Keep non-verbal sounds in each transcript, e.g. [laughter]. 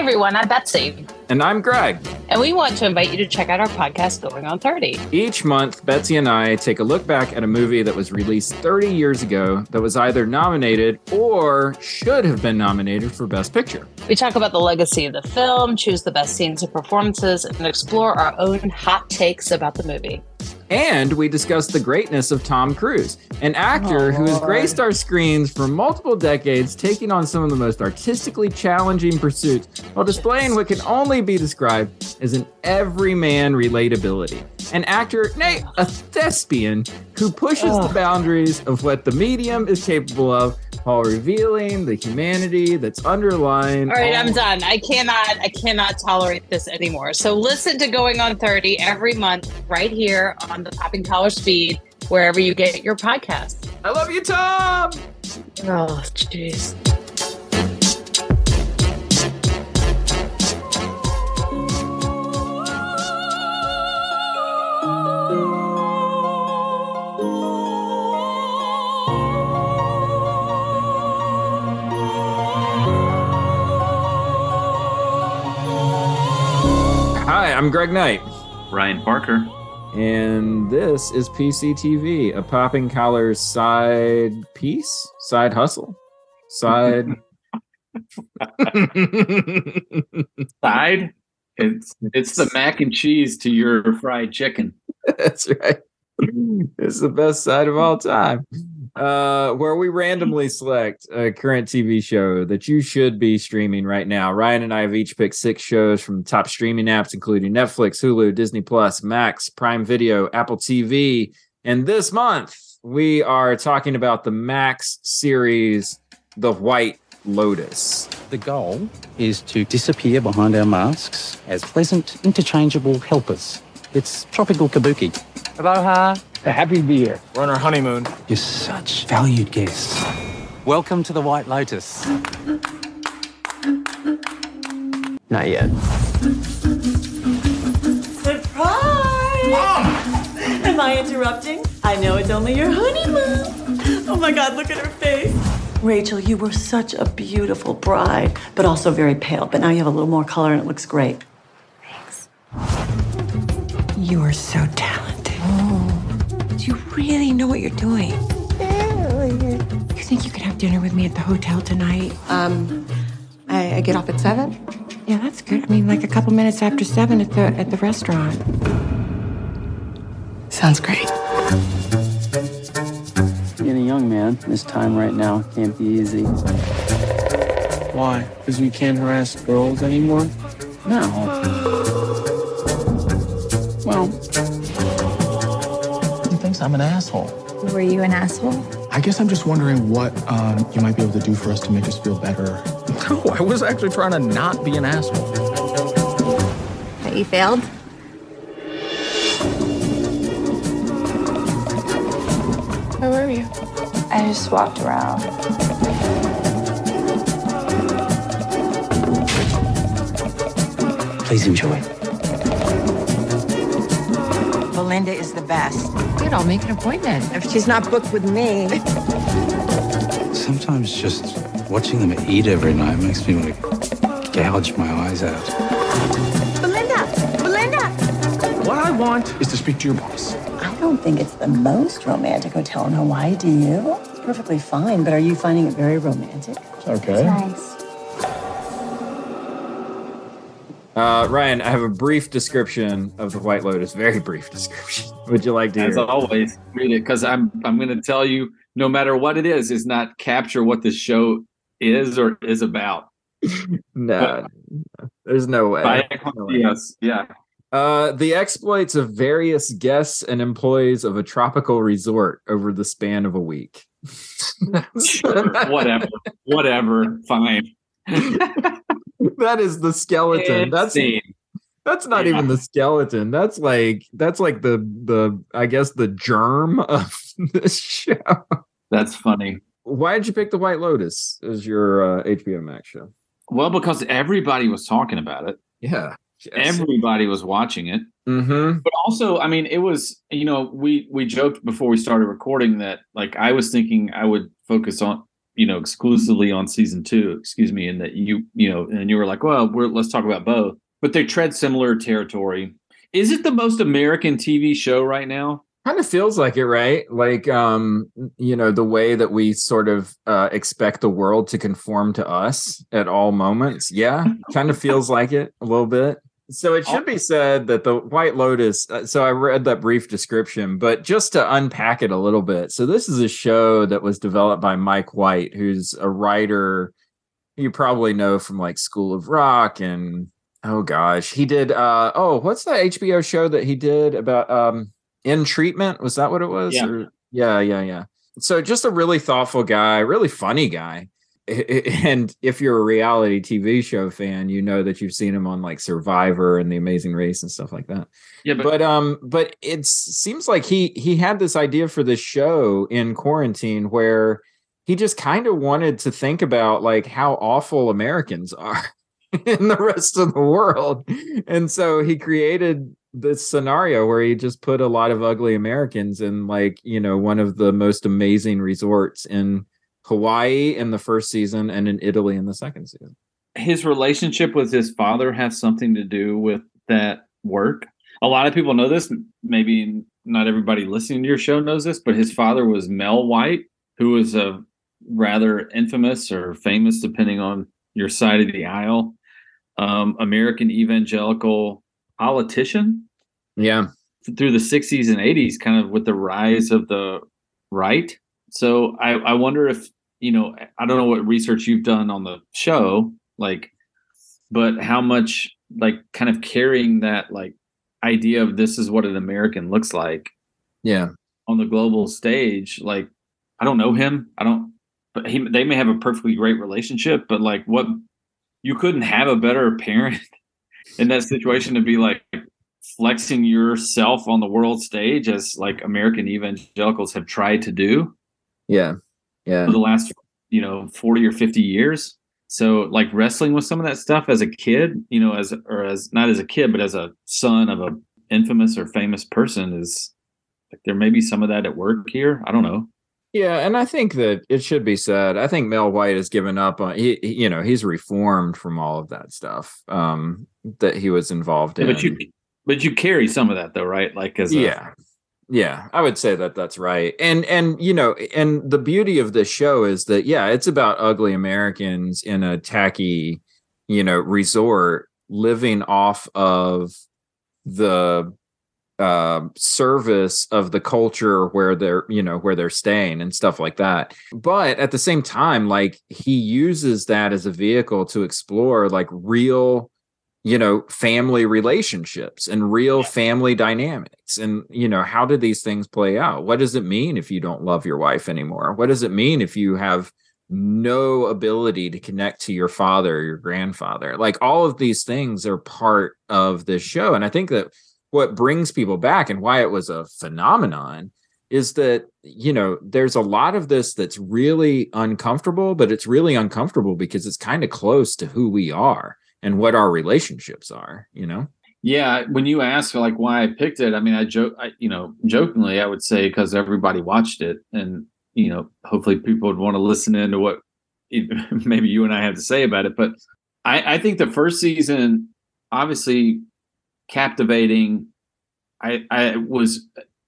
everyone, I'm Betsy. And I'm Greg. And we want to invite you to check out our podcast, Going on 30. Each month, Betsy and I take a look back at a movie that was released 30 years ago that was either nominated or should have been nominated for Best Picture. We talk about the legacy of the film, choose the best scenes and performances, and explore our own hot takes about the movie. And we discussed the greatness of Tom Cruise, an actor oh, who has graced our screens for multiple decades, taking on some of the most artistically challenging pursuits while displaying what can only be described as an everyman relatability. An actor, nay, a thespian, who pushes oh. the boundaries of what the medium is capable of while revealing the humanity that's underlying. All right, all- I'm done. I cannot, I cannot tolerate this anymore. So listen to Going on 30 every month right here on the Popping Collars feed, wherever you get your podcasts. I love you, Tom. Oh, jeez. Hi, I'm Greg Knight. Ryan Parker. And this is PCTV, a popping collar side piece, side hustle, side. [laughs] side? It's it's the mac and cheese to your fried chicken. [laughs] That's right. It's the best side of all time uh, where we randomly [laughs] select a current TV show that you should be streaming right now. Ryan and I have each picked six shows from top streaming apps, including Netflix, Hulu, Disney Plus, Max, Prime Video, Apple TV. And this month, we are talking about the Max series, The White Lotus. The goal is to disappear behind our masks as pleasant, interchangeable helpers. It's tropical kabuki. Aloha. Happy to be here. We're on our honeymoon. You're such valued guests. Welcome to the White Lotus. Not yet. Surprise! Mom! Am I interrupting? I know it's only your honeymoon. Oh my God, look at her face. Rachel, you were such a beautiful bride, but also very pale. But now you have a little more color and it looks great. Thanks. You are so talented. Do you really know what you're doing? You think you could have dinner with me at the hotel tonight? Um, I, I get off at seven. Yeah, that's good. I mean, like a couple minutes after seven at the at the restaurant. Sounds great. Being a young man, this time right now can't be easy. Why? Because we can't harass girls anymore? No. Well, thinks I'm an asshole. Were you an asshole? I guess I'm just wondering what um, you might be able to do for us to make us feel better. [laughs] No, I was actually trying to not be an asshole. That you failed? Where were you? I just walked around. Please enjoy. Belinda is the best. Good, I'll make an appointment. If she's not booked with me. Sometimes just watching them eat every night makes me want to gouge my eyes out. Belinda! Belinda! What I want is to speak to your boss. I don't think it's the most romantic hotel in Hawaii, do you? It's perfectly fine, but are you finding it very romantic? It's okay. It's nice. Uh, Ryan, I have a brief description of the White Lotus. Very brief description. [laughs] Would you like to? As always, read it because I'm I'm going to tell you, no matter what it is, is not capture what the show is or is about. [laughs] no, there's no way. No way. Yes, yeah. Uh, the exploits of various guests and employees of a tropical resort over the span of a week. [laughs] sure, whatever, whatever, fine. [laughs] that is the skeleton. That's that's not yeah. even the skeleton. That's like that's like the the I guess the germ of [laughs] this show. That's funny. Why did you pick the White Lotus as your uh, HBO Max show? Well, because everybody was talking about it. Yeah. Yes. Everybody was watching it. Mm-hmm. But also, I mean, it was, you know, we we joked before we started recording that like I was thinking I would focus on you know, exclusively on season two, excuse me, and that you, you know, and you were like, well, we're, let's talk about both. But they tread similar territory. Is it the most American TV show right now? kind of feels like it right like um you know the way that we sort of uh expect the world to conform to us at all moments yeah kind of feels like it a little bit so it should be said that the white lotus uh, so i read that brief description but just to unpack it a little bit so this is a show that was developed by mike white who's a writer you probably know from like school of rock and oh gosh he did uh oh what's that hbo show that he did about um in treatment? Was that what it was? Yeah. Or- yeah yeah yeah. So just a really thoughtful guy really funny guy [laughs] and if you're a reality tv show fan you know that you've seen him on like survivor and the amazing race and stuff like that. Yeah, but, but um but it seems like he he had this idea for this show in quarantine where he just kind of wanted to think about like how awful americans are [laughs] in the rest of the world. And so he created this scenario where he just put a lot of ugly americans in like you know one of the most amazing resorts in hawaii in the first season and in italy in the second season his relationship with his father has something to do with that work. A lot of people know this. Maybe not everybody listening to your show knows this, but his father was Mel White, who was a rather infamous or famous, depending on your side of the aisle, um, American evangelical politician yeah through the 60s and 80s, kind of with the rise of the right. So I, I wonder if, you know, I don't know what research you've done on the show, like, but how much, like, kind of carrying that, like, idea of this is what an American looks like yeah on the global stage. Like, I don't know him. I don't, but he, they may have a perfectly great relationship, but like, what, you couldn't have a better parent [laughs] in that situation to be like, flexing yourself on the world stage as like American evangelicals have tried to do yeah yeah. for the last you know 40 or 50 years. So like wrestling with some of that stuff as a kid you know as or as not as a kid but as a son of a infamous or famous person is like there may be some of that at work here. I don't know. Yeah, and I think that it should be said. I think Mel White has given up on he, you know, he's reformed from all of that stuff um that he was involved in. but you but you carry some of that though right? Like as a, yeah. I would say that that's right. And and you know, and the beauty of this show is that yeah, it's about ugly Americans in a tacky, you know, resort living off of the uh, service of the culture where they're you know where they're staying and stuff like that but at the same time like he uses that as a vehicle to explore like real you know family relationships and real family dynamics and you know how do these things play out? What does it mean if you don't love your wife anymore? What does it mean if you have no ability to connect to your father or your grandfather? Like all of these things are part of this show. And i think that what brings people back and why it was a phenomenon is that you know there's a lot of this that's really uncomfortable but it's really uncomfortable because it's kind of close to who we are and what our relationships are you know Yeah, when you ask like why I picked it, I mean, I joke, I, you know, jokingly, I would say because everybody watched it, and you know, hopefully people would want to listen into what [laughs] maybe you and I have to say about it. But I, I think the first season, obviously, captivating. I, I was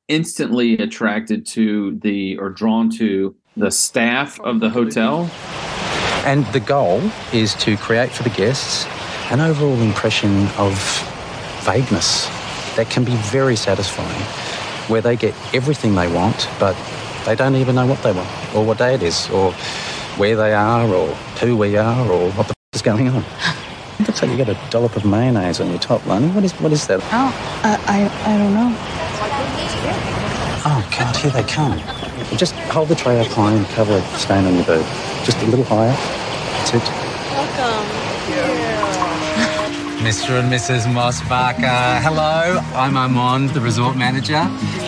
instantly attracted to the or drawn to the staff of the hotel. And the goal is to create for the guests an overall impression of vagueness that can be very satisfying, where they get everything they want, but they don't even know what they want, or what day it is, or where they are, or who we are, or what the f- is going on. It looks like you got a dollop of mayonnaise on your top, Lonnie. What is what is that? Oh, I, I, I don't know. Oh God, here they come. Just hold the tray up high and cover a stain on your boot. Just a little higher. That's it. Mr. and Mrs. Mossbacher. Hello, I'm Armand, the resort manager.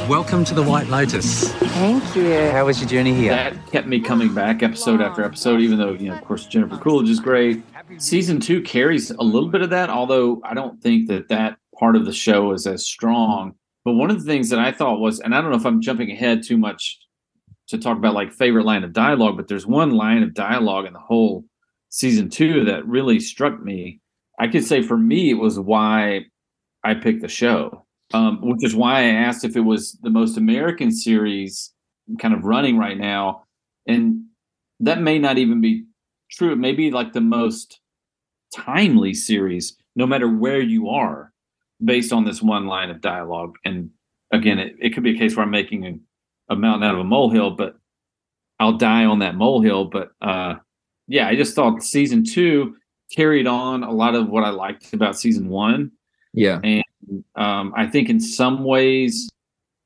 Welcome to the White Lotus. Thank you. How was your journey here? That kept me coming back episode after episode, even though, you know, of course, Jennifer Coolidge is great. Season two carries a little bit of that, although I don't think that that part of the show is as strong. But one of the things that I thought was, and I don't know if I'm jumping ahead too much to talk about like favorite line of dialogue, but there's one line of dialogue in the whole season two that really struck me. I could say for me, it was why I picked the show, um, which is why I asked if it was the most American series kind of running right now. And that may not even be true. It may be like the most timely series, no matter where you are, based on this one line of dialogue. And again, it, it could be a case where I'm making a, a mountain out of a molehill, but I'll die on that molehill. But uh, yeah, I just thought season two carried on a lot of what I liked about season one. Yeah. And um, I think in some ways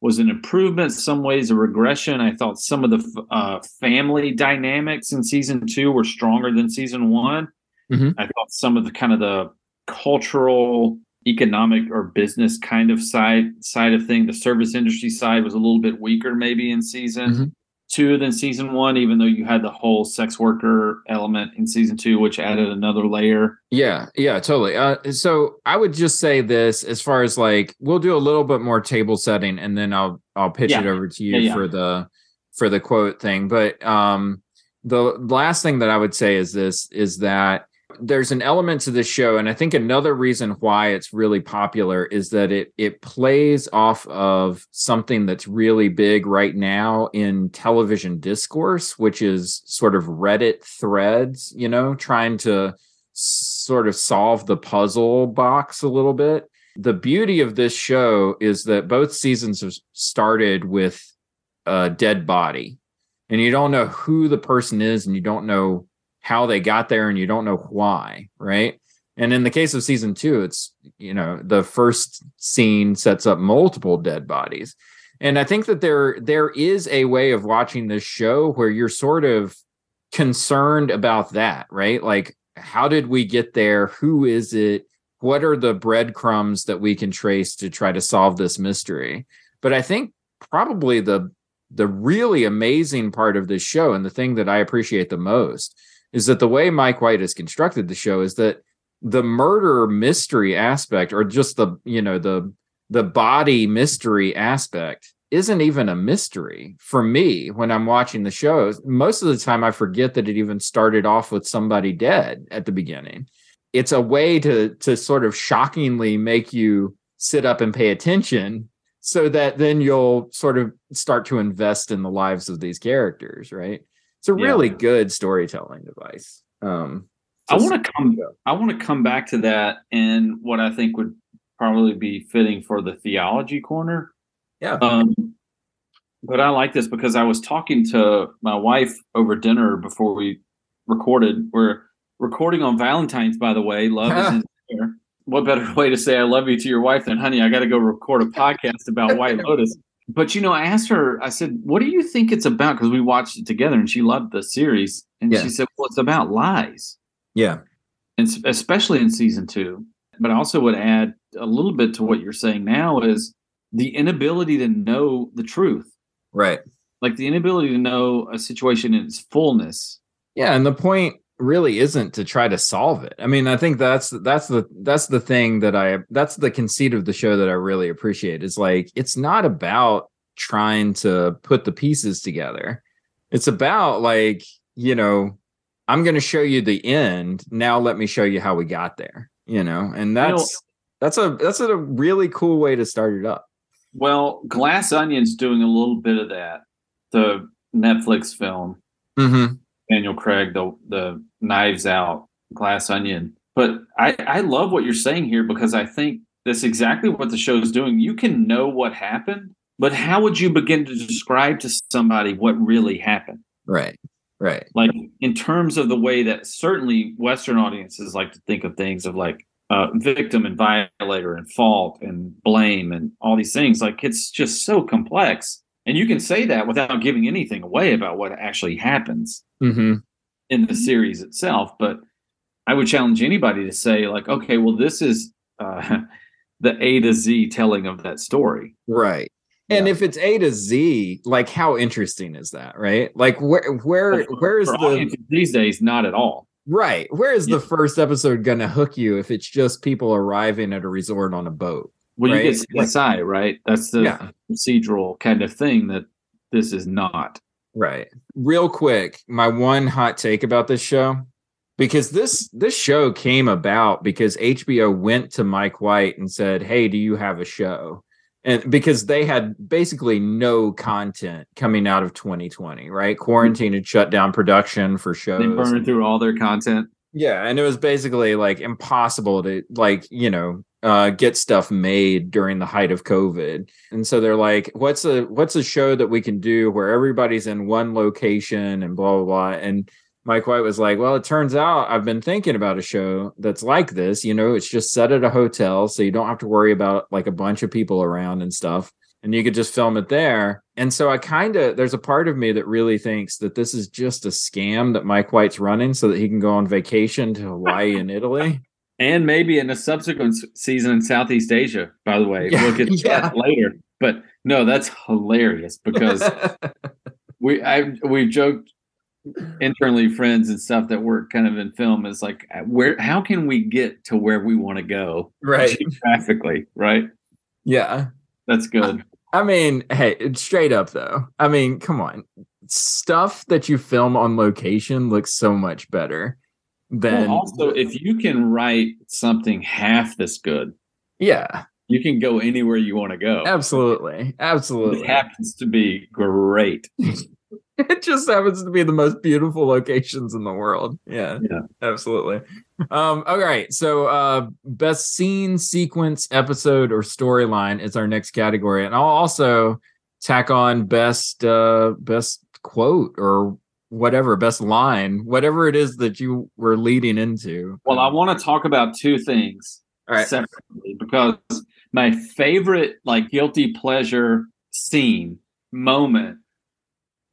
was an improvement, some ways a regression. I thought some of the uh, family dynamics in season two were stronger than season one. Mm-hmm. I thought some of the kind of the cultural, economic, or business kind of side side of thing, the service industry side was a little bit weaker maybe in season Mm-hmm. Two than season one, even though you had the whole sex worker element in season two, which added another layer. Yeah, yeah, totally. Uh, so I would just say this as far as like we'll do a little bit more table setting, and then I'll I'll pitch Yeah. it over to you Yeah, yeah. for the for the quote thing. But um, the last thing that I would say is this: is that there's an element to this show, and I think another reason why it's really popular is that it it plays off of something that's really big right now in television discourse, which is sort of Reddit threads. You know, trying to sort of solve the puzzle box a little bit. The beauty of this show is that both seasons have started with a dead body, and you don't know who the person is, and you don't know how they got there, and you don't know why, right? And in the case of season two, it's you know the first scene sets up multiple dead bodies, and I think that there there is a way of watching this show where you're sort of concerned about that, right? Like, how did we get there? Who is it? What are the breadcrumbs that we can trace to try to solve this mystery? But I think probably the the really amazing part of this show and the thing that I appreciate the most is that the way Mike White has constructed the show is that the murder mystery aspect or just the you know the the body mystery aspect isn't even a mystery for me when I'm watching the shows. Most of the time, I forget that it even started off with somebody dead at the beginning. It's a way to to sort of shockingly make you sit up and pay attention, so that then you'll sort of start to invest in the lives of these characters. Right? It's a Yeah. really good storytelling device. Um, I want to come. I want to come back to that and what I think would probably be fitting for the theology corner. Yeah. Um, but I like this because I was talking to my wife over dinner before we recorded. We're recording on Valentine's, by the way. Love is in [laughs] the air. What better way to say I love you to your wife than, honey, I got to go record a podcast about White Lotus. [laughs] But you know, I asked her. I said, "What do you think it's about?" Because we watched it together, and she loved the series. And Yeah. she said, "Well, it's about lies." yeah. and especially in season two. But I also would add a little bit to what you're saying now is the inability to know the truth, Right. like the inability to know a situation in its fullness. Yeah, and the point really isn't to try to solve it. I mean, I think that's that's the that's the thing that I that's the conceit of the show that I really appreciate. Is like it's not about trying to put the pieces together. It's about like, you know, I'm going to show you the end. Now let me show you how we got there, you know. And know- that's that's a that's a really cool way to start it up. Well, Glass Onion's doing a little bit of that. The Netflix film, Mm-hmm. Daniel Craig, the the Knives Out, Glass Onion. But I I love what you're saying here because I think that's exactly what the show is doing. You can know what happened, but how would you begin to describe to somebody what really happened? Right. Right. like in terms of the way that certainly Western audiences like to think of things of like uh, victim and violator and fault and blame and all these things. Like it's just so complex, and you can say that without giving anything away about what actually happens Mm-hmm. in the series itself. But I would challenge anybody to say like, okay, well, this is uh, [laughs] the A to Z telling of that story. Right. And if it's A to Z, like how interesting is that, right? Like where where where is the these days? Not at all. right? Where is the first episode gonna hook you if it's just people arriving at a resort on a boat? Well, right? you get CSI, right? That's the Yeah. procedural kind of thing that this is not. Right. Real quick, my one hot take about this show because this this show came about because HBO went to Mike White and said, "Hey, do you have a show?" And because they had basically no content coming out of 2020, right? Quarantine had shut down production for shows. They burned through all their content. Yeah, and it was basically like impossible to like, you know, uh get stuff made during the height of COVID. And so they're like, what's a what's a show that we can do where everybody's in one location and blah blah blah. And Mike White was like, Well, it turns out I've been thinking about a show that's like this. You know, it's just set at a hotel, so you don't have to worry about like a bunch of people around and stuff. And you could just film it there. And so I kind of, there's a part of me that really thinks that this is just a scam that Mike White's running so that he can go on vacation to Hawaii and Italy. [laughs] And maybe in a subsequent season in Southeast Asia, by the way. Yeah, we'll get to [laughs] yeah. that later. But no, that's hilarious because [laughs] we I we've joked internally friends and stuff that work kind of in film is like uh, where how can we get to where we want to go Right. geographically right yeah. that's good I mean, hey, it's straight up though. I mean, come on. Stuff that you film on location looks so much better than well, also if you can write something half this good yeah, you can go anywhere you want to go absolutely. Absolutely. it happens to be great [laughs] [laughs] it just happens to be the most beautiful locations in the world. Yeah. Yeah. Absolutely. Um, all right. So uh best scene, sequence, episode, or storyline is our next category. And I'll also tack on best uh best quote or whatever, best line, whatever it is that you were leading into. well i want to talk about two things All right. separately because my favorite like guilty pleasure scene moment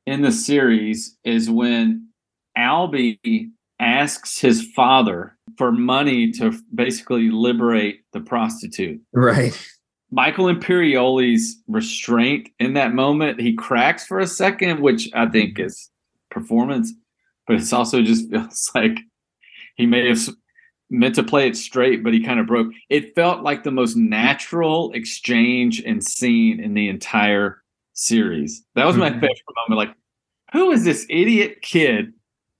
in the series is when Albie asks his father for money to basically liberate the prostitute. Right. Michael Imperioli's restraint in that moment, he cracks for a second, which I think is performance, but it's also just [laughs] feels like he may have meant to play it straight, but he kind of broke. It felt like the most natural exchange and scene in the entire series. That was my Mhm. favorite moment. Like, who is this idiot kid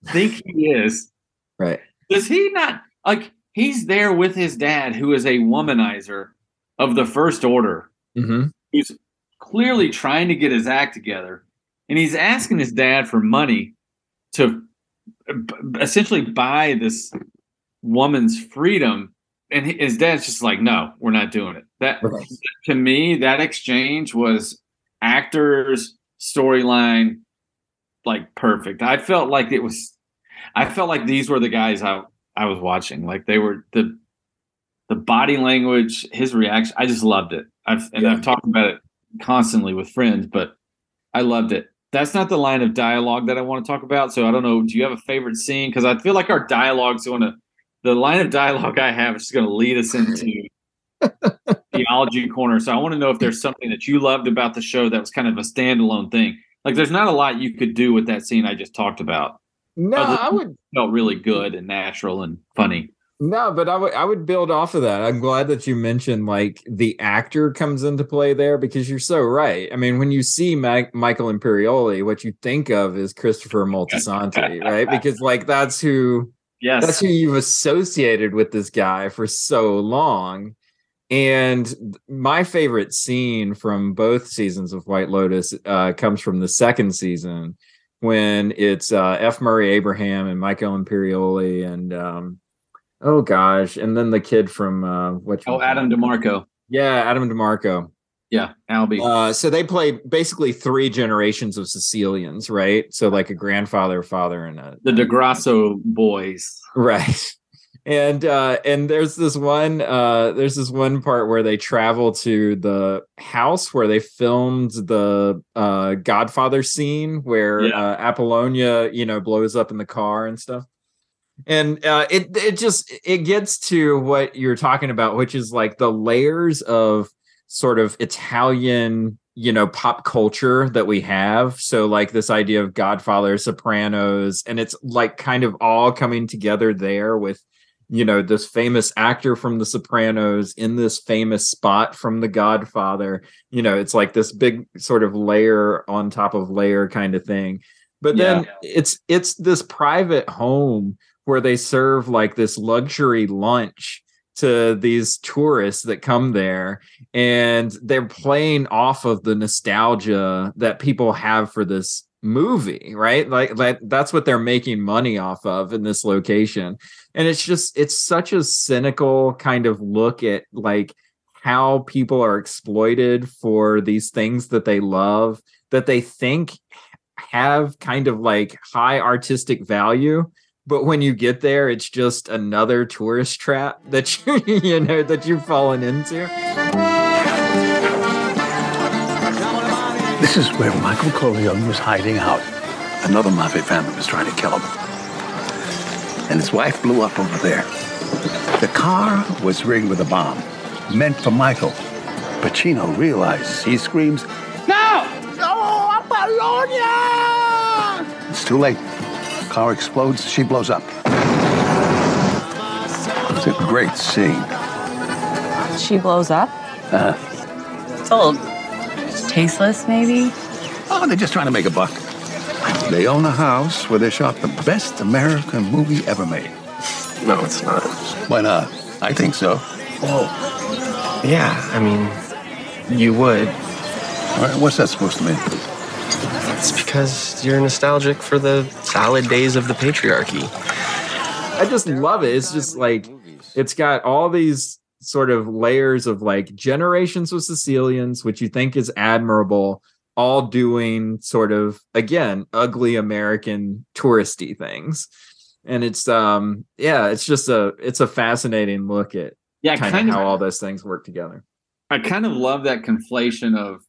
think he is? Right. Does he not like he's there with his dad, who is a womanizer of the first order, Mm-hmm. who's clearly trying to get his act together, and he's asking his dad for money to essentially buy this woman's freedom. And his dad's just like, no, we're not doing it. That Right. to me, that exchange was actors, storyline, like perfect. I felt like it was I felt like these were the guys I I was watching. Like they were the the body language, his reaction. I just loved it. I've and Yeah. I've talked about it constantly with friends, but I loved it. That's not the line of dialogue that I want to talk about. So I don't know. Do you have a favorite scene? Because I feel like our dialogue's going to the line of dialogue I have is going to lead us into [laughs] theology corner. So I want to know if there's something that you loved about the show that was kind of a standalone thing. Like there's not a lot you could do with that scene I just talked about. No, I would felt really good and natural and funny. No, but I would I would build off of that. I'm glad that you mentioned like the actor comes into play there because you're so right. I mean, when you see Mag- Michael Imperioli, what you think of is Christopher Moltisanti, [laughs] right? Because like that's who Yes. that's who you've associated with this guy for so long. And my favorite scene from both seasons of White Lotus uh, comes from the second season when it's uh, F. Murray Abraham and Michael Imperioli and um, oh gosh, and then the kid from uh, what? oh, Adam DiMarco. Yeah, Adam DiMarco. Yeah, Albie. Uh, so they play basically three generations of Sicilians, right? So like a grandfather, father, and a the Di Grasso boys. right and uh and there's this one uh there's this one part where they travel to the house where they filmed the uh godfather scene where Yeah. uh apollonia you know blows up in the car and stuff and uh it it just it gets to what you're talking about which is like the layers of sort of italian you know pop culture that we have so like this idea of godfather sopranos and it's like kind of all coming together there with you know this famous actor from the sopranos in this famous spot from the godfather you know it's like this big sort of layer on top of layer kind of thing but then Yeah. it's it's this private home where they serve like this luxury lunch to these tourists that come there and they're playing off of the nostalgia that people have for this movie right? Like like that's what they're making money off of in this location. And it's just it's such a cynical kind of look at like how people are exploited for these things that they love that they think have kind of like high artistic value but when you get there it's just another tourist trap that [laughs] you you know that you've fallen into This is where Michael Corleone was hiding out. Another mafia family was trying to kill him. And his wife blew up over there. The car was rigged with a bomb, meant for Michael. Pacino realizes. He screams, No! No, Apollonia! It's too late. Car explodes, she blows up. It's a great scene. She blows up. Uh, It's old. little tasteless, maybe. oh, they're just trying to make a buck. They own a house where they shot the best American movie ever made. No, it's not. Why not? I think so. Well, yeah, I mean, you would. All right, what's that supposed to mean? It's because you're nostalgic for the solid days of the patriarchy. I just love it. It's just like it's got all these sort of layers of like generations of Sicilians, which you think is admirable, all doing sort of again ugly American touristy things. And it's um yeah, it's just a it's a fascinating look at Yeah, kind, kind of of- how all those things work together. I kind of love that conflation of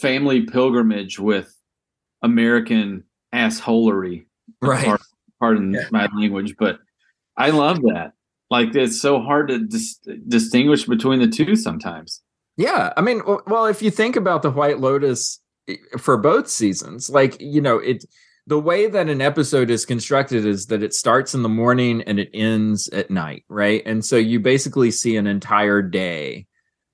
family pilgrimage with American assholery. Right. Par- Pardon my language, but I love that. Like it's so hard to dis- distinguish between the two sometimes. Yeah, I mean, well, if you think about the White Lotus for both seasons, like you know, it the way that an episode is constructed is that it starts in the morning and it ends at night, right? And so you basically see an entire day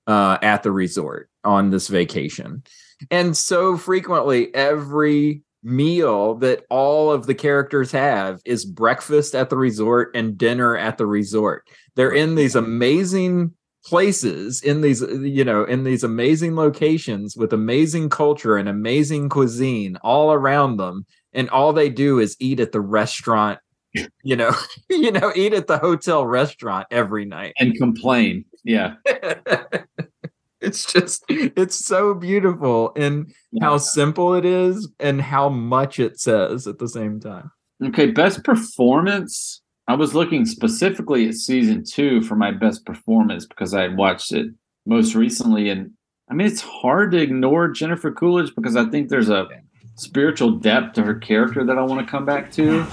uh, at the resort on this vacation, and so frequently every meal that all of the characters have is breakfast at the resort and dinner at the resort. They're in these amazing places in these you know in these amazing locations with amazing culture and amazing cuisine all around them and all they do is eat at the restaurant you know [laughs] you know eat at the hotel restaurant every night and complain yeah [laughs] [laughs] it's just it's so beautiful in how simple it is and how much it says at the same time Okay, best performance. I was looking specifically at season two for my best performance because I watched it most recently. And I mean, it's hard to ignore Jennifer Coolidge because I think there's a spiritual depth to her character that I want to come back to.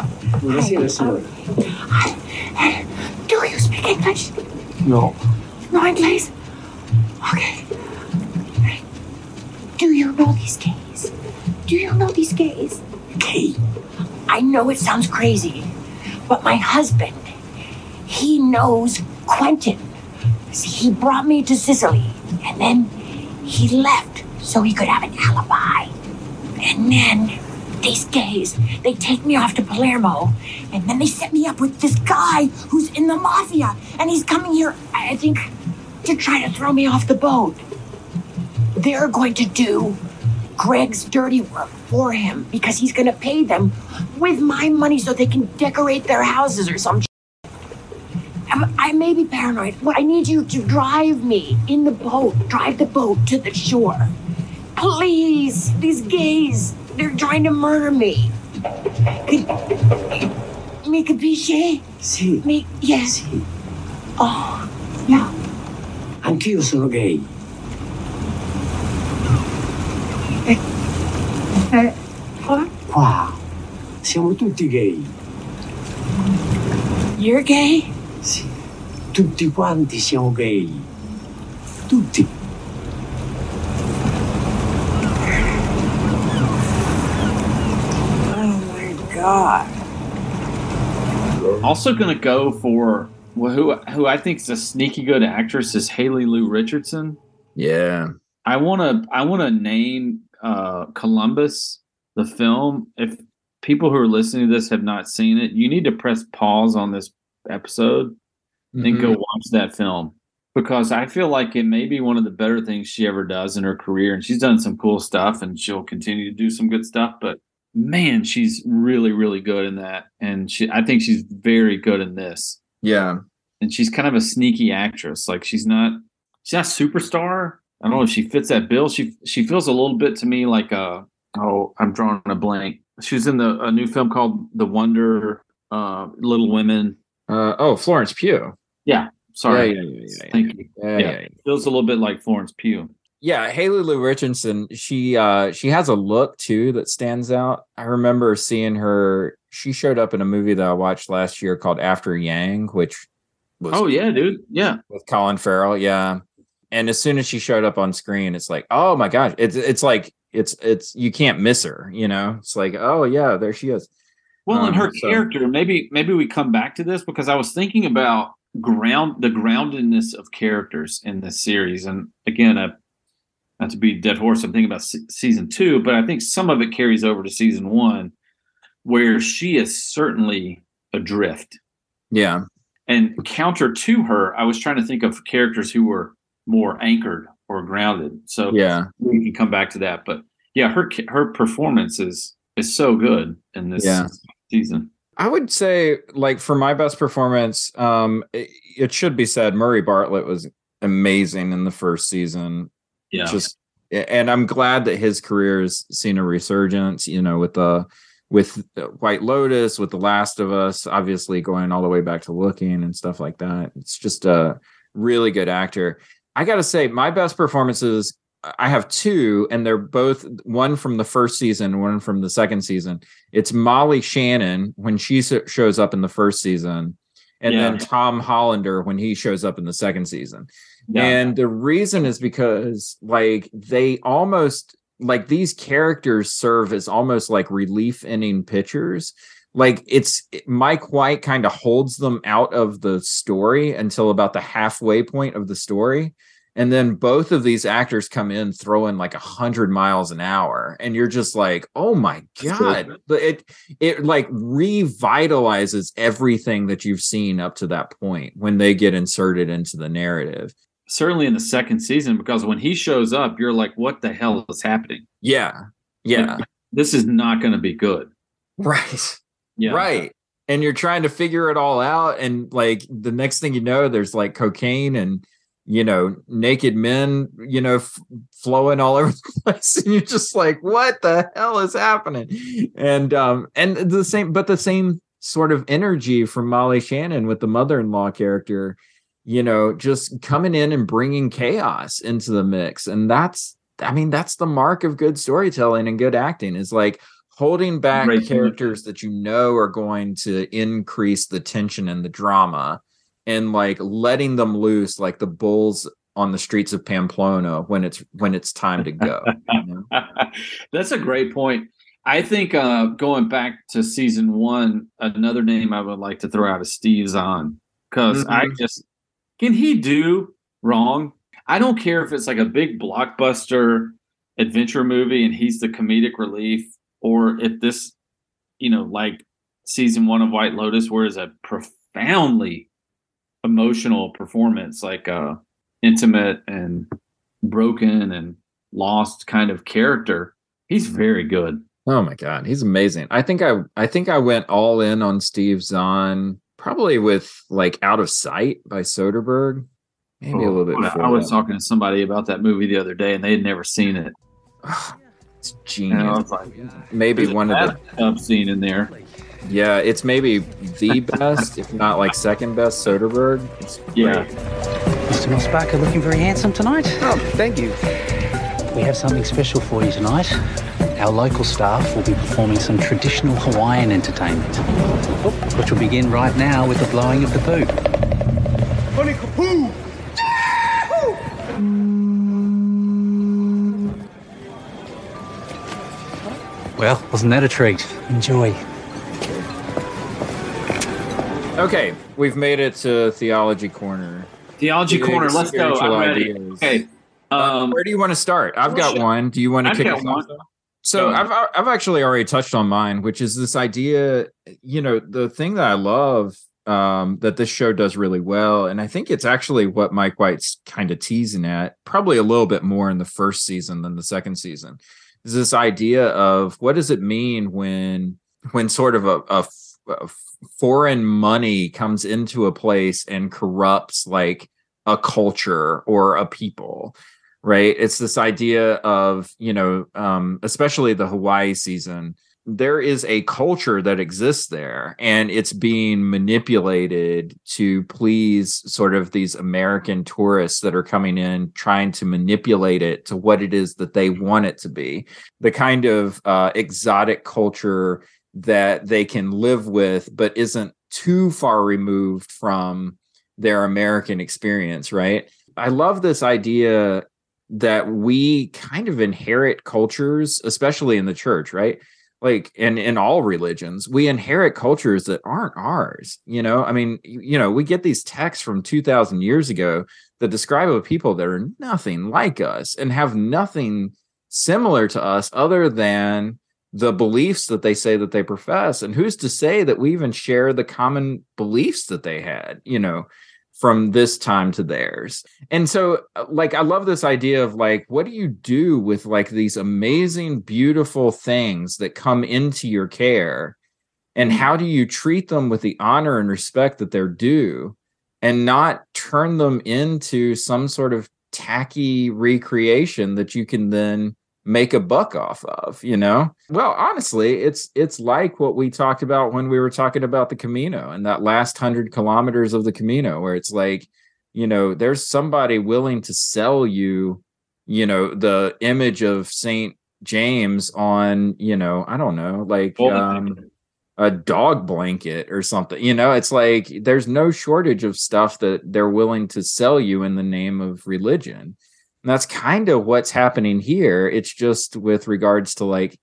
Do you speak English? No. No English? Okay. Do you know these gays? Do you know these gays? Gay? I know it sounds crazy, but my husband, he knows Quentin. He brought me to Sicily, and then he left so he could have an alibi. And then these gays, they take me off to Palermo, and then they set me up with this guy who's in the mafia, and he's coming here, I think, to try to throw me off the boat. They're going to do Greg's dirty work for him because he's going to pay them with my money so they can decorate their houses or some. I'm- may be paranoid, but I need you to drive me in the boat, drive the boat to the shore. Please, these gays, they're trying to murder me. Could, mi capisci? Sì. Mi, yes. Oh, yeah. Anch'io sono gay. Eh, what? Qua siamo tutti gay. You're gay? Sì. Tutti quanti siamo gay. Tutti. Oh my god. Also, going to go for Well, who who I think is a sneaky good actress is Haley Lu Richardson. Yeah. I want to I want to name uh, Columbus the film. If people who are listening to this have not seen it, you need to press pause on this episode and go Mhm. watch that film because I feel like it may be one of the better things she ever does in her career. And she's done some cool stuff and she'll continue to do some good stuff. But man, she's really, really good in that. And she, I think she's very good in this. Yeah. And she's kind of a sneaky actress. Like she's not, she's not a superstar. I don't know if she fits that bill. She, she feels a little bit to me like a, oh, I'm drawing a blank. She was in the, a new film called The Wonder, uh, Little Women. Uh, oh, Florence Pugh. Yeah. Sorry. Yeah, yeah, yeah, yeah, Thank you. Yeah, Yeah, yeah, yeah. Feels a little bit like Florence Pugh. Yeah, Haley Lu Richardson, she uh she has a look too that stands out. I remember seeing her she showed up in a movie that I watched last year called After Yang, which was Oh yeah, dude. Yeah. with Colin Farrell, yeah. And as soon as she showed up on screen, it's like, oh my gosh, it's it's like it's it's you can't miss her, you know. It's like, oh yeah, there she is. Well, and Um, her so- character, maybe maybe we come back to this because I was thinking about ground the groundedness of characters in this series, and again, uh, not to be dead horse, I'm thinking about se- season two, but I think some of it carries over to season one, where she is certainly adrift. Yeah. And counter to her, I was trying to think of characters who were more anchored or grounded. So Yeah. we can come back to that. But yeah, her her performance is is so good in this Yeah. season. I would say, like, for my best performance, um, it, it should be said Murray Bartlett was amazing in the first season. Yeah. Just and I'm glad that his career has seen a resurgence, you know, with the with uh, White Lotus, with The Last of Us, obviously going all the way back to looking and stuff like that. It's just a really good actor. I gotta say, my best performances I have two, and they're both one from the first season, one from the second season. It's Molly Shannon when she shows up in the first season, and Yeah. then Tom Hollander when he shows up in the second season. And the reason is because like they almost like these characters serve as almost like relief inning pitchers. Like it's Mike White kind of holds them out of the story until about the halfway point of the story. And then both of these actors come in throwing like a hundred miles an hour, and you're just like, "Oh my god!" But it it like revitalizes everything that you've seen up to that point when they get inserted into the narrative. Certainly in the second season, because when he shows up, you're like, what the hell is happening? Yeah, yeah, This is not going to be good. right, Yeah. right. And you're trying to figure it all out, and like the next thing you know, there's like cocaine and you know naked men, you know, f- flowing all [laughs] over the place, and you're just like, what the hell is happening? And um, and the same, but the same sort of energy from Molly Shannon with the mother-in-law character, you know, just coming in and bringing chaos into the mix, and that's, I mean, that's the mark of good storytelling and good acting is like holding back point. characters that you know are going to increase the tension and the drama and like letting them loose like the bulls on the streets of Pamplona when it's when it's time to go. you know? [laughs] That's a great point. I think uh, going back to season one, another name I would like to throw out is Steve Zahn because I Mhm. just can he do wrong? I don't care if it's like a big blockbuster adventure movie and he's the comedic relief, or if this, you know, like season one of White Lotus, where is a profoundly emotional performance, like uh, intimate and broken and lost kind of character. He's very good. Oh my god, he's amazing. I think I I think I went all in on Steve Zahn probably with like Out of Sight by Soderbergh. Maybe a oh, little bit Oh, I- I was that. talking to somebody about that movie the other day, and they had never seen it. It's genius. like, maybe there's one of the bathtub scene in there. Yeah, it's maybe the best, if not like second best Soderbergh. It's Yeah. Mr. Mossbacher looking very handsome tonight. Oh, thank you. We have something special for you tonight. Our local staff will be performing some traditional Hawaiian entertainment, which will begin right now with the blowing of the poo. Honey Kapoo! Well, wasn't that a treat? Enjoy. Okay, we've made it to theology corner. Theology Big corner. Let's go. spiritual I'm ready. ideas. Okay. Um, Where do you want to start? I've got one. Do you want to I've kick us off? So I've I've actually already touched on mine, which is this idea. You know, the thing that I love um, that this show does really well, and I think it's actually what Mike White's kind of teasing at, probably a little bit more in the first season than the second season, is this idea of what does it mean when when sort of a foreign money comes into a place and corrupts like a culture or a people right? It's this idea of you know um especially the hawaii season there is a culture that exists there and it's being manipulated to please sort of these american tourists that are coming in trying to manipulate it to what it is that they want it to be. The kind of uh, exotic culture that they can live with but isn't too far removed from their american experience right? I love this idea that we kind of inherit cultures especially in the church right? Like and in all religions we inherit cultures that aren't ours you know? I mean you, know we get these texts from 2000 years ago that describe a people that are nothing like us and have nothing similar to us other than the beliefs that they say that they profess. And who's to say that we even share the common beliefs that they had you know from this time to theirs. And so uh, like i love this idea of like what do you do with like these amazing beautiful things that come into your care? And how do you treat them with the honor and respect that they're due and not turn them into some sort of tacky recreation that you can then make a buck off of you know? Well honestly it's it's like what we talked about when we were talking about the camino and that last 100 kilometers of the camino where it's like you know there's somebody willing to sell you you know the image of saint james on you know i don't know like um a dog blanket or something you know? It's like there's no shortage of stuff that they're willing to sell you in the name of religion and that's kind of what's happening here. It's just with regards to like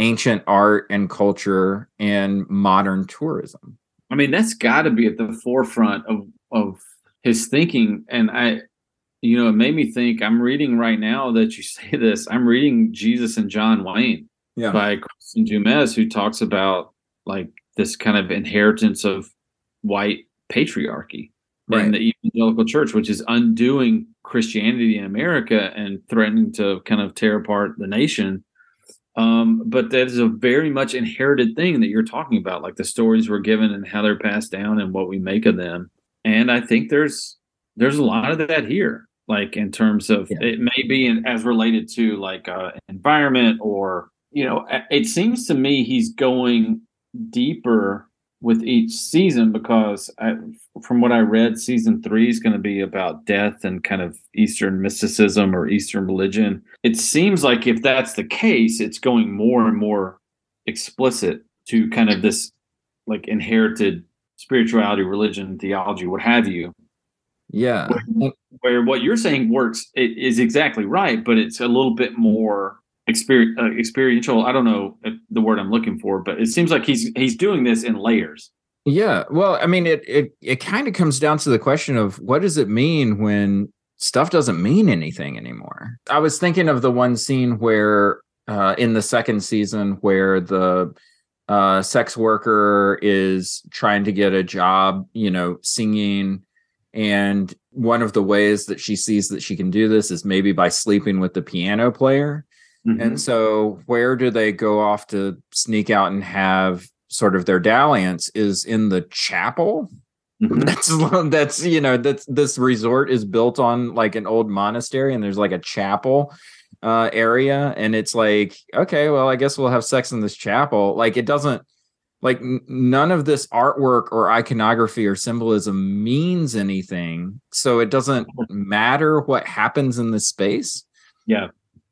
ancient art and culture and modern tourism. I mean, that's got to be at the forefront of of his thinking. And I, you know, it made me think. I'm reading right now that you say this. I'm reading Jesus and John Wayne Yeah. by Kristin Du Mez, who talks about like this kind of inheritance of white patriarchy Right. in the evangelical church, which is undoing Christianity in America and threatening to kind of tear apart the nation. Um, but that is a very much inherited thing that you're talking about, like the stories we're given and how they're passed down and what we make of them. And I think there's there's a lot of that here, like in terms of it may be in, as related to like uh, environment or you know, it seems to me he's going deeper with each season because I, from what I read, season three is going to be about death and kind of Eastern mysticism or Eastern religion. It seems like if that's the case, it's going more and more explicit to kind of this like inherited spirituality, religion, theology, what have you. Yeah. Where what you're saying works it is exactly right, but it's a little bit more uh, experiential. I don't know the word I'm looking for, but it seems like he's he's doing this in layers. Yeah. Well, I mean, it it it kind of comes down to the question of what does it mean when stuff doesn't mean anything anymore. I was thinking of the one scene where uh, in the second season where the uh, sex worker is trying to get a job, you know, singing. And one of the ways that she sees that she can do this is maybe by sleeping with the piano player. And mm-hmm. so, where do they go off to sneak out and have sort of their dalliance? Is in the chapel. Mm-hmm. [laughs] That's that's you know that's this resort is built on like an old monastery, and there's like a chapel uh, area, and it's like okay, well, I guess we'll have sex in this chapel. Like it doesn't like n- none of this artwork or iconography or symbolism means anything, so it doesn't mm-hmm. matter what happens in this space Yeah.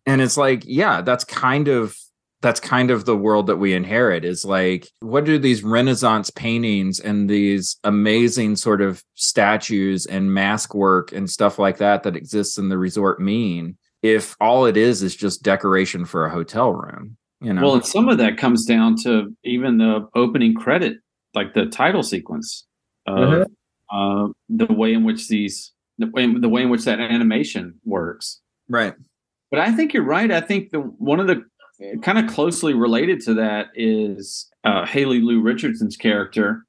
And it's like yeah that's kind of that's kind of the world that we inherit is like what do these renaissance paintings and these amazing sort of statues and mask work and stuff like that that exists in the resort mean if all it is is just decoration for a hotel room you know Well, and some of that comes down to even the opening credit, like the title sequence. of uh, the way in which these the way, the way in which that animation works. Right. But I think you're right. I think the one of the kind of closely related to that is uh, Haley Lu Richardson's character,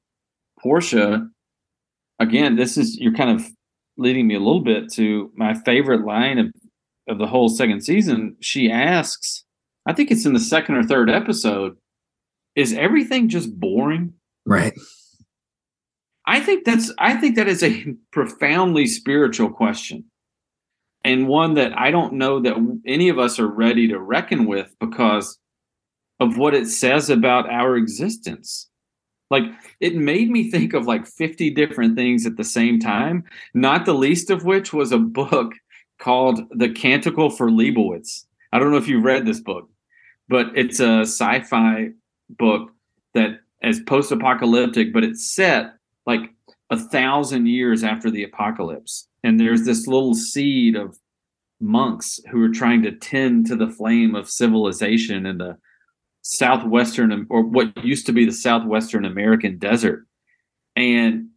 Portia. Again, this is you're kind of leading me a little bit to my favorite line of of the whole second season. She asks, I think it's in the second or third episode, is everything just boring? Right. I think that's I think that is a profoundly spiritual question. And one that I don't know that any of us are ready to reckon with because of what it says about our existence. Like it made me think of like 50 different things at the same time, not the least of which was a book called The Canticle for Leibowitz. I don't know if you've read this book, but it's a sci-fi book that is post-apocalyptic, but it's set like a thousand years after the apocalypse. And there's this little seed of monks who are trying to tend to the flame of civilization in the southwestern or what used to be the southwestern American desert. And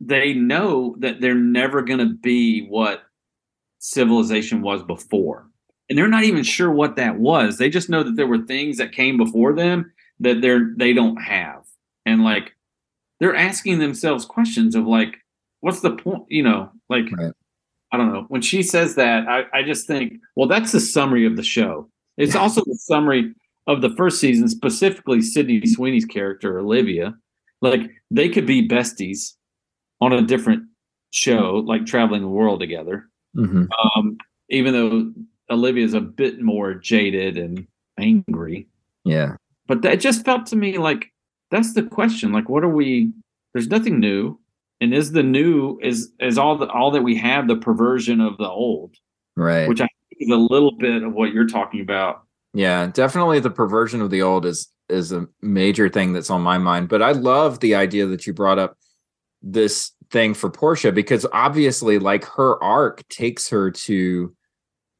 they know that they're never going to be what civilization was before. And they're not even sure what that was. They just know that there were things that came before them that they're they don't have. And like they're asking themselves questions of like, what's the point? You know, like right. I don't know. When she says that, I, I just think, well, that's the summary of the show. It's also the summary of the first season, specifically Sydney Sweeney's character, Olivia. Like they could be besties on a different show, like traveling the world together. Mm-hmm. Um, even though Olivia's a bit more jaded and angry. Yeah. But that just felt to me like that's the question. Like, what are we? There's nothing new, and is the new is is all the all that we have the perversion of the old, Right. which I think is a little bit of what you're talking about. Yeah, definitely the perversion of the old is is a major thing that's on my mind. But I love the idea that you brought up this thing for Portia because obviously like her arc takes her to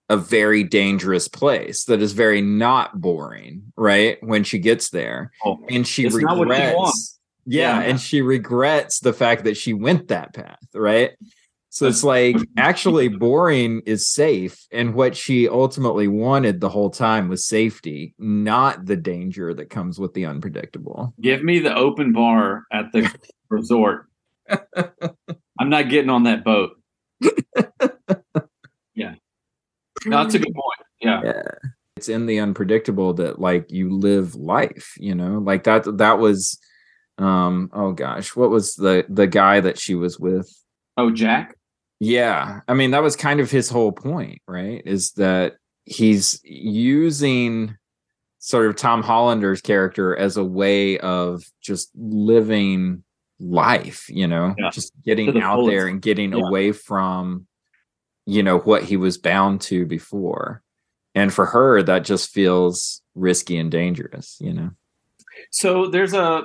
a very dangerous place that is very not boring, right? When she gets there. Oh, and she Oh, what she regrets yeah, Yeah. and she regrets the fact that she went that path, right? So it's like [laughs] actually boring is safe. And what she ultimately wanted the whole time was safety, not the danger that comes with the unpredictable. Give me the open bar at the [laughs] resort. I'm not getting on that boat. [laughs] yeah. That's a good point. Yeah. It's in the unpredictable that like you live life, you know, like that that was um oh gosh, what was the the guy that she was with? Oh, Jack? Yeah. I mean, that was kind of his whole point, right? Is that he's using sort of Tom Hollander's character as a way of just living life, you know, Yeah. just getting out fullest. there and getting Yeah. away from, you know, what he was bound to before. And for her, that just feels risky and dangerous, you know? So there's a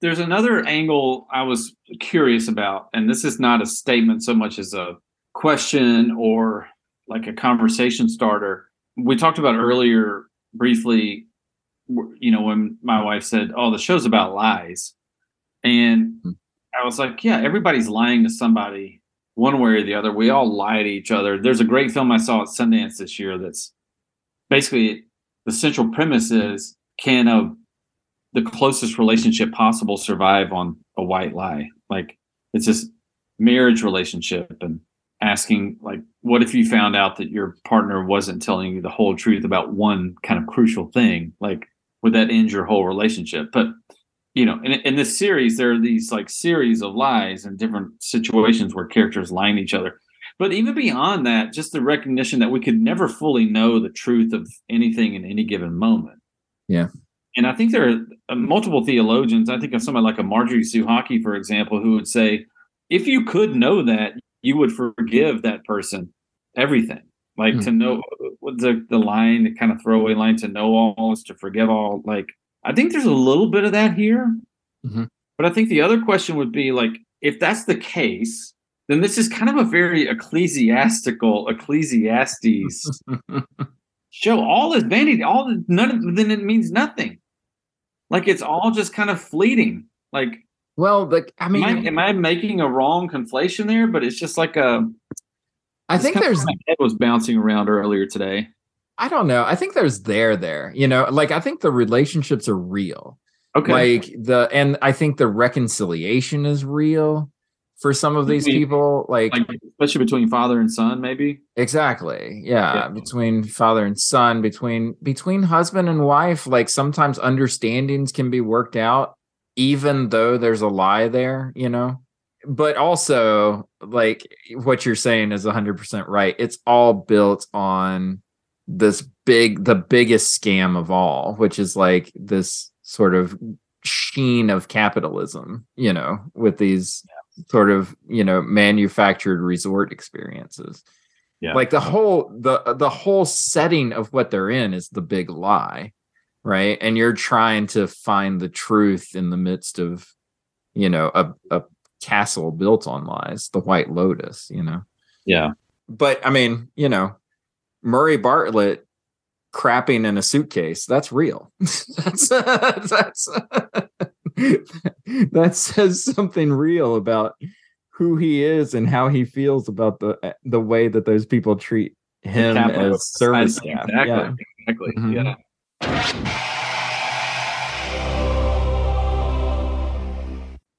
there's another angle I was curious about, and this is not a statement so much as a question or like a conversation starter. We talked about earlier briefly, you know, when my wife said, "Oh, the show's about lies," and hmm. I was like, "Yeah, everybody's lying to somebody." One way or the other, we all lie to each other. There's a great film I saw at Sundance this year that's basically the central premise is can a the closest relationship possible survive on a white lie? Like it's this marriage relationship and asking like what if you found out that your partner wasn't telling you the whole truth about one kind of crucial thing? Like would that end your whole relationship? But you know in, in this series there are these like series of lies and different situations where characters to each other but even beyond that just the recognition that we could never fully know the truth of anything in any given moment Yeah. and I think there are uh, multiple theologians. I think of somebody like a Marjorie Suchocki, for example, who would say, if you could know that, you would forgive that person everything. Like to know what the, the line, the kind of throwaway line to know all is to forgive all. Like, I think there's a little bit of that here. Mhm. But I think the other question would be like, if that's the case, then this is kind of a very ecclesiastical, Ecclesiastes [laughs] show. All is vanity. All is none of then it means nothing. Like it's all just kind of fleeting. Like Well, like I mean, am I, am I making a wrong conflation there? But it's just like a. I think there's. My head was bouncing around earlier today. I don't know. I think there's there there. You know, like I think the relationships are real. Okay. Like the and I think the reconciliation is real for some of these people. Like, like especially between father and son, maybe. Exactly. Yeah, yeah. Between father and son, between between husband and wife, like sometimes understandings can be worked out even though there's a lie there, you know? But also, like what you're saying is 100% right. It's all built on this big, the biggest scam of all, which is like this sort of sheen of capitalism, you know, with these yeah. sort of, you know, manufactured resort experiences. Yeah. Like the whole the the whole setting of what they're in is the big lie right and you're trying to find the truth in the midst of you know a, a castle built on lies the white lotus you know yeah but i mean you know murray bartlett crapping in a suitcase that's real [laughs] that's that's that says something real about who he is and how he feels about the the way that those people treat him as service staff exactly yeah. exactly mm-hmm. yeah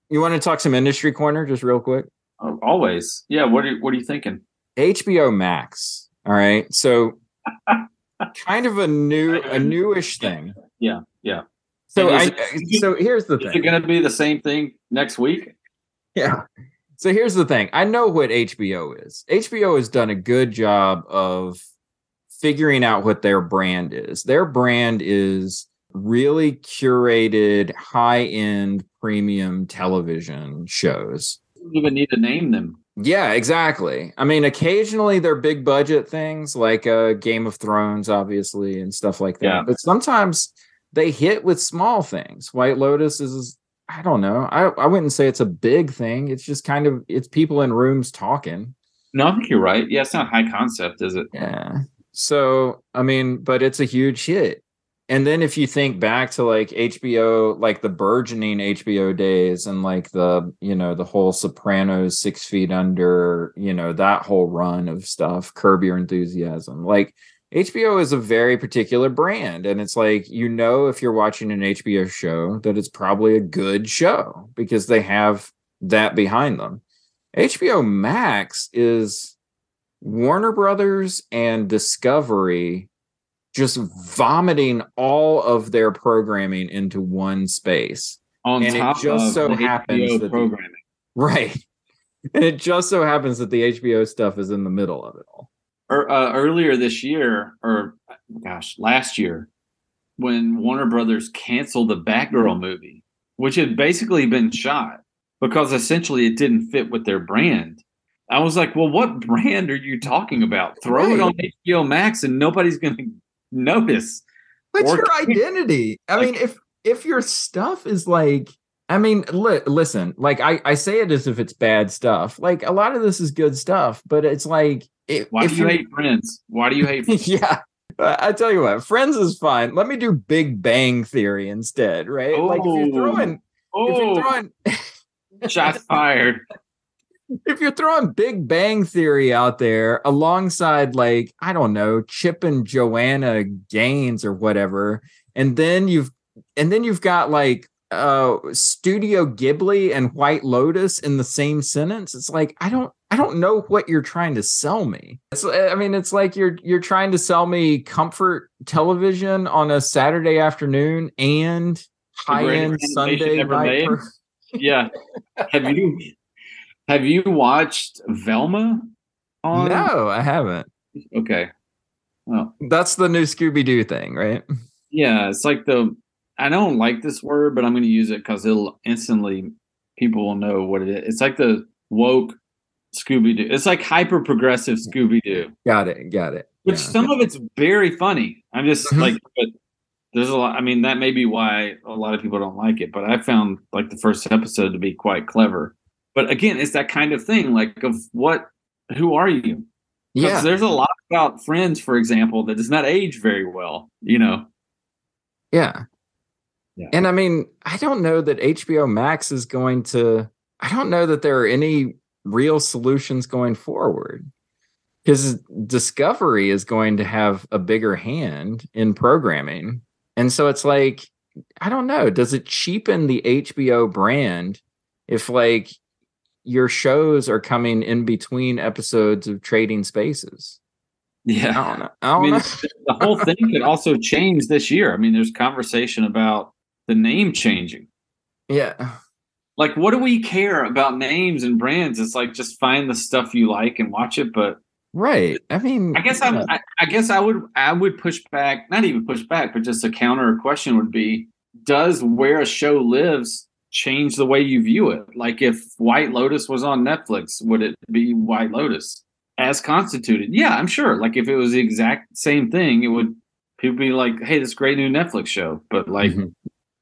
you want to talk some industry corner just real quick? Uh, always. Yeah. What are What are you thinking? HBO Max. All right. So, [laughs] kind of a new, a newish thing. Yeah. Yeah. So I. so here's the thing. Is it going to be the same thing next week? Yeah. So here's the thing. I know what HBO is. HBO has done a good job of figuring out what their brand is. Their brand is really curated high end premium television shows. You don't even need to name them. Yeah, exactly. I mean, occasionally they're big budget things like uh, Game of Thrones, obviously, and stuff like that. Yeah. But sometimes they hit with small things. White Lotus is, I don't know. I, I wouldn't say it's a big thing. It's just kind of, it's people in rooms talking. No, I think you're right. Yeah, it's not high concept, is it? Yeah. So, I mean, but it's a huge hit. And then if you think back to like HBO, like the burgeoning HBO days and like the, you know, the whole Sopranos, Six Feet Under, you know, that whole run of stuff, Curb Your Enthusiasm. Like HBO is a very particular brand. And it's like, you know, if you're watching an HBO show, that it's probably a good show because they have that behind them. HBO Max is Warner Brothers and Discovery just vomiting all of their programming into one space. On and top it just of so the happens HBO that programming. The, right. [laughs] And it just so happens that the HBO stuff is in the middle of it all. Or, uh, earlier this year, or gosh, last year, when Warner Brothers canceled the Batgirl movie, which had basically been shot because essentially it didn't fit with their brand. I was like, well, what [laughs] brand are you talking about? Throw it on HBO Max and nobody's going to notice. What's your identity? I mean, if if your stuff is like, I mean, li- listen, like I I say it as if it's bad stuff. Like a lot of this is good stuff, but it's like, if, Why if do you hate Friends? Why do you hate [laughs] Friends? yeah. I tell you what, Friends is fine. Let me do Big Bang Theory instead, right? Like if you're Oh. throwing, if Oh. you're throwing, Shots fired. [laughs] if you're throwing Big Bang Theory out there alongside, like, I don't know, Chip and Joanna Gaines or whatever, and then you've and then you've got like uh Studio Ghibli and White Lotus in the same sentence. It's like I don't I don't know what you're trying to sell me. It's I mean it's like you're you're trying to sell me comfort television on a Saturday afternoon and high end Sunday night. per- yeah. [laughs] Have you have you watched Velma? On No, I haven't. Okay. Well, That's the new Scooby Doo thing, right? yeah, it's like the I don't like this word, but I'm going to use it because it'll instantly people will know what it is. It's like the woke Scooby Doo. It's like hyper progressive Scooby Doo. Got it. Got it. Which some of it's very funny. I'm just Mhm. like, but there's a lot. I mean, that may be why a lot of people don't like it. But I found like the first episode to be quite clever. But again, it's that kind of thing, like of what, who are you? Yeah. there's a lot about Friends, for example, that does not age very well. You know, Yeah. Yeah. And I mean, I don't know that HBO Max is going to, I don't know that there are any real solutions going forward because Discovery is going to have a bigger hand in programming. And so it's like, I don't know, does it cheapen the HBO brand if like your shows are coming in between episodes of Trading Spaces? Yeah. I don't know. I, don't I mean, know. the whole thing could also change this year. I mean, there's conversation about the name changing. Yeah. Like, what do we care about names and brands? It's like just find the stuff you like and watch it. But Right. I mean, I guess I'm, I, I guess I would I would push back, not even push back, but just a counter question would be: Does where a show lives change the way you view it? Like, if White Lotus was on Netflix, would it be White Lotus as constituted? Yeah, I'm sure. Like, if it was the exact same thing, it would people be like, "Hey, this great new Netflix show." But like,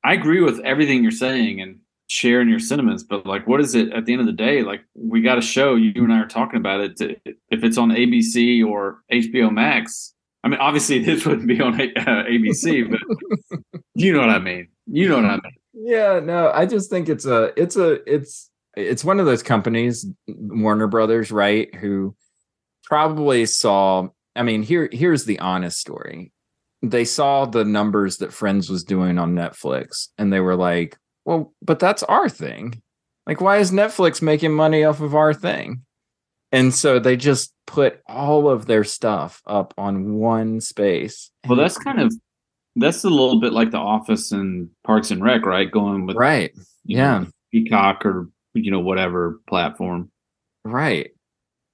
I agree with everything you're saying and sharing your sentiments. But like, what is it at the end of the day? Like, we got a show. You and I are talking about it. To, if it's on ABC or HBO Max, I mean, obviously [laughs] this wouldn't be on uh, ABC, but [laughs] you know what I mean. You know what I mean. Yeah, no, I just think it's a it's a it's it's one of those companies, Warner Brothers, right, who probably saw I mean, here here's the honest story. They saw the numbers that Friends was doing on Netflix and they were like, "Well, but that's our thing. Like why is Netflix making money off of our thing?" And so they just put all of their stuff up on one space. Well, that's kind of that's a little bit like The Office and Parks and Rec, right? Going with right, yeah, know, Peacock or you know whatever platform. Right.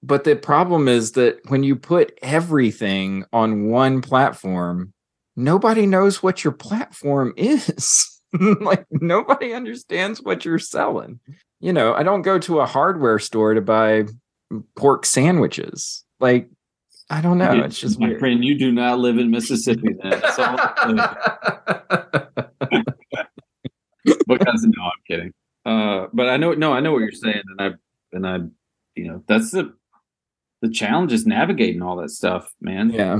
But the problem is that when you put everything on one platform, nobody knows what your platform [laughs] is. like nobody understands what you're selling. You know, I don't go to a hardware store to buy pork sandwiches. Like I don't know. It's just my weird. friend. You do not live in Mississippi, then. That's all [laughs] I'm because no, I'm kidding. Uh, but I know, no, I know what you're saying, and I, and I, you know, that's the, the challenge is navigating all that stuff, man. Yeah.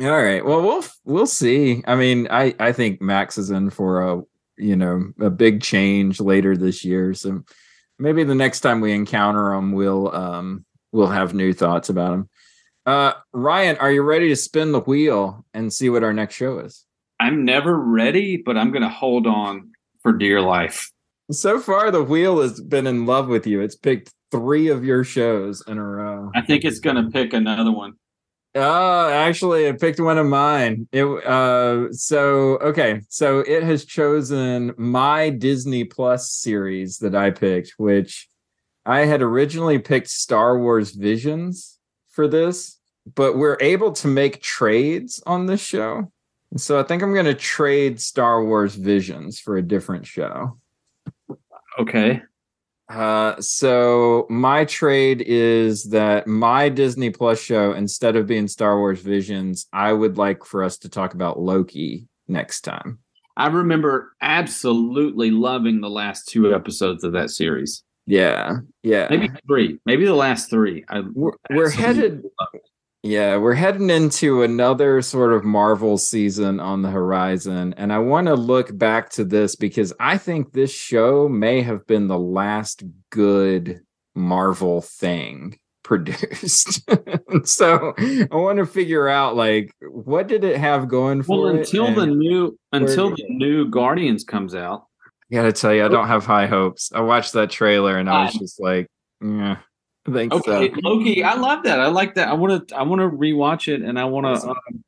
All right. Well, we'll we'll see. I mean, I I think Max is in for a you know a big change later this year. So maybe the next time we encounter him, we'll um we'll have new thoughts about him. Uh, Ryan, are you ready to spin the wheel and see what our next show is? I'm never ready, but I'm gonna hold on for dear life. So far, the wheel has been in love with you. It's picked three of your shows in a row. I think it's gonna pick another one. Oh, actually, it picked one of mine. It uh so okay, so it has chosen my Disney Plus series that I picked, which I had originally picked Star Wars Visions for this, but we're able to make trades on this show. So I think I'm going to trade Star Wars Visions for a different show. Okay. Uh, so my trade is that my Disney Plus show, instead of being Star Wars Visions, I would like for us to talk about Loki next time. I remember absolutely loving the last two episodes of that series. Yeah, yeah. Maybe three, maybe the last three. I, we're, we're headed. Yeah, we're heading into another sort of Marvel season on the horizon. And I want to look back to this because I think this show may have been the last good Marvel thing [laughs] produced. [laughs] so I want to figure out like what did it have going for well, it? until the new until the new Guardians comes out. I gotta tell you, I don't have high hopes. I watched that trailer and I was just like, yeah, I think Okay, so. Loki, I love that. I like that. I want to I want to rewatch it and I want to um,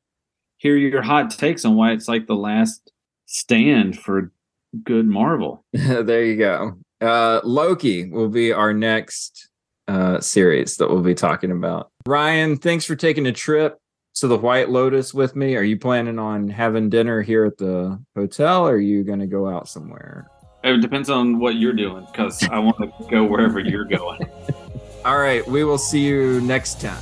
hear your hot takes on why it's like the last stand for good Marvel. [laughs] there you go. Uh, Loki will be our next uh, series that we'll be talking about. Ryan, thanks for taking a trip to the White Lotus with me. Are you planning on having dinner here at the hotel or are you going to go out somewhere? It depends on what you're doing because I want to go wherever you're [laughs] going. All right. We will see you next time.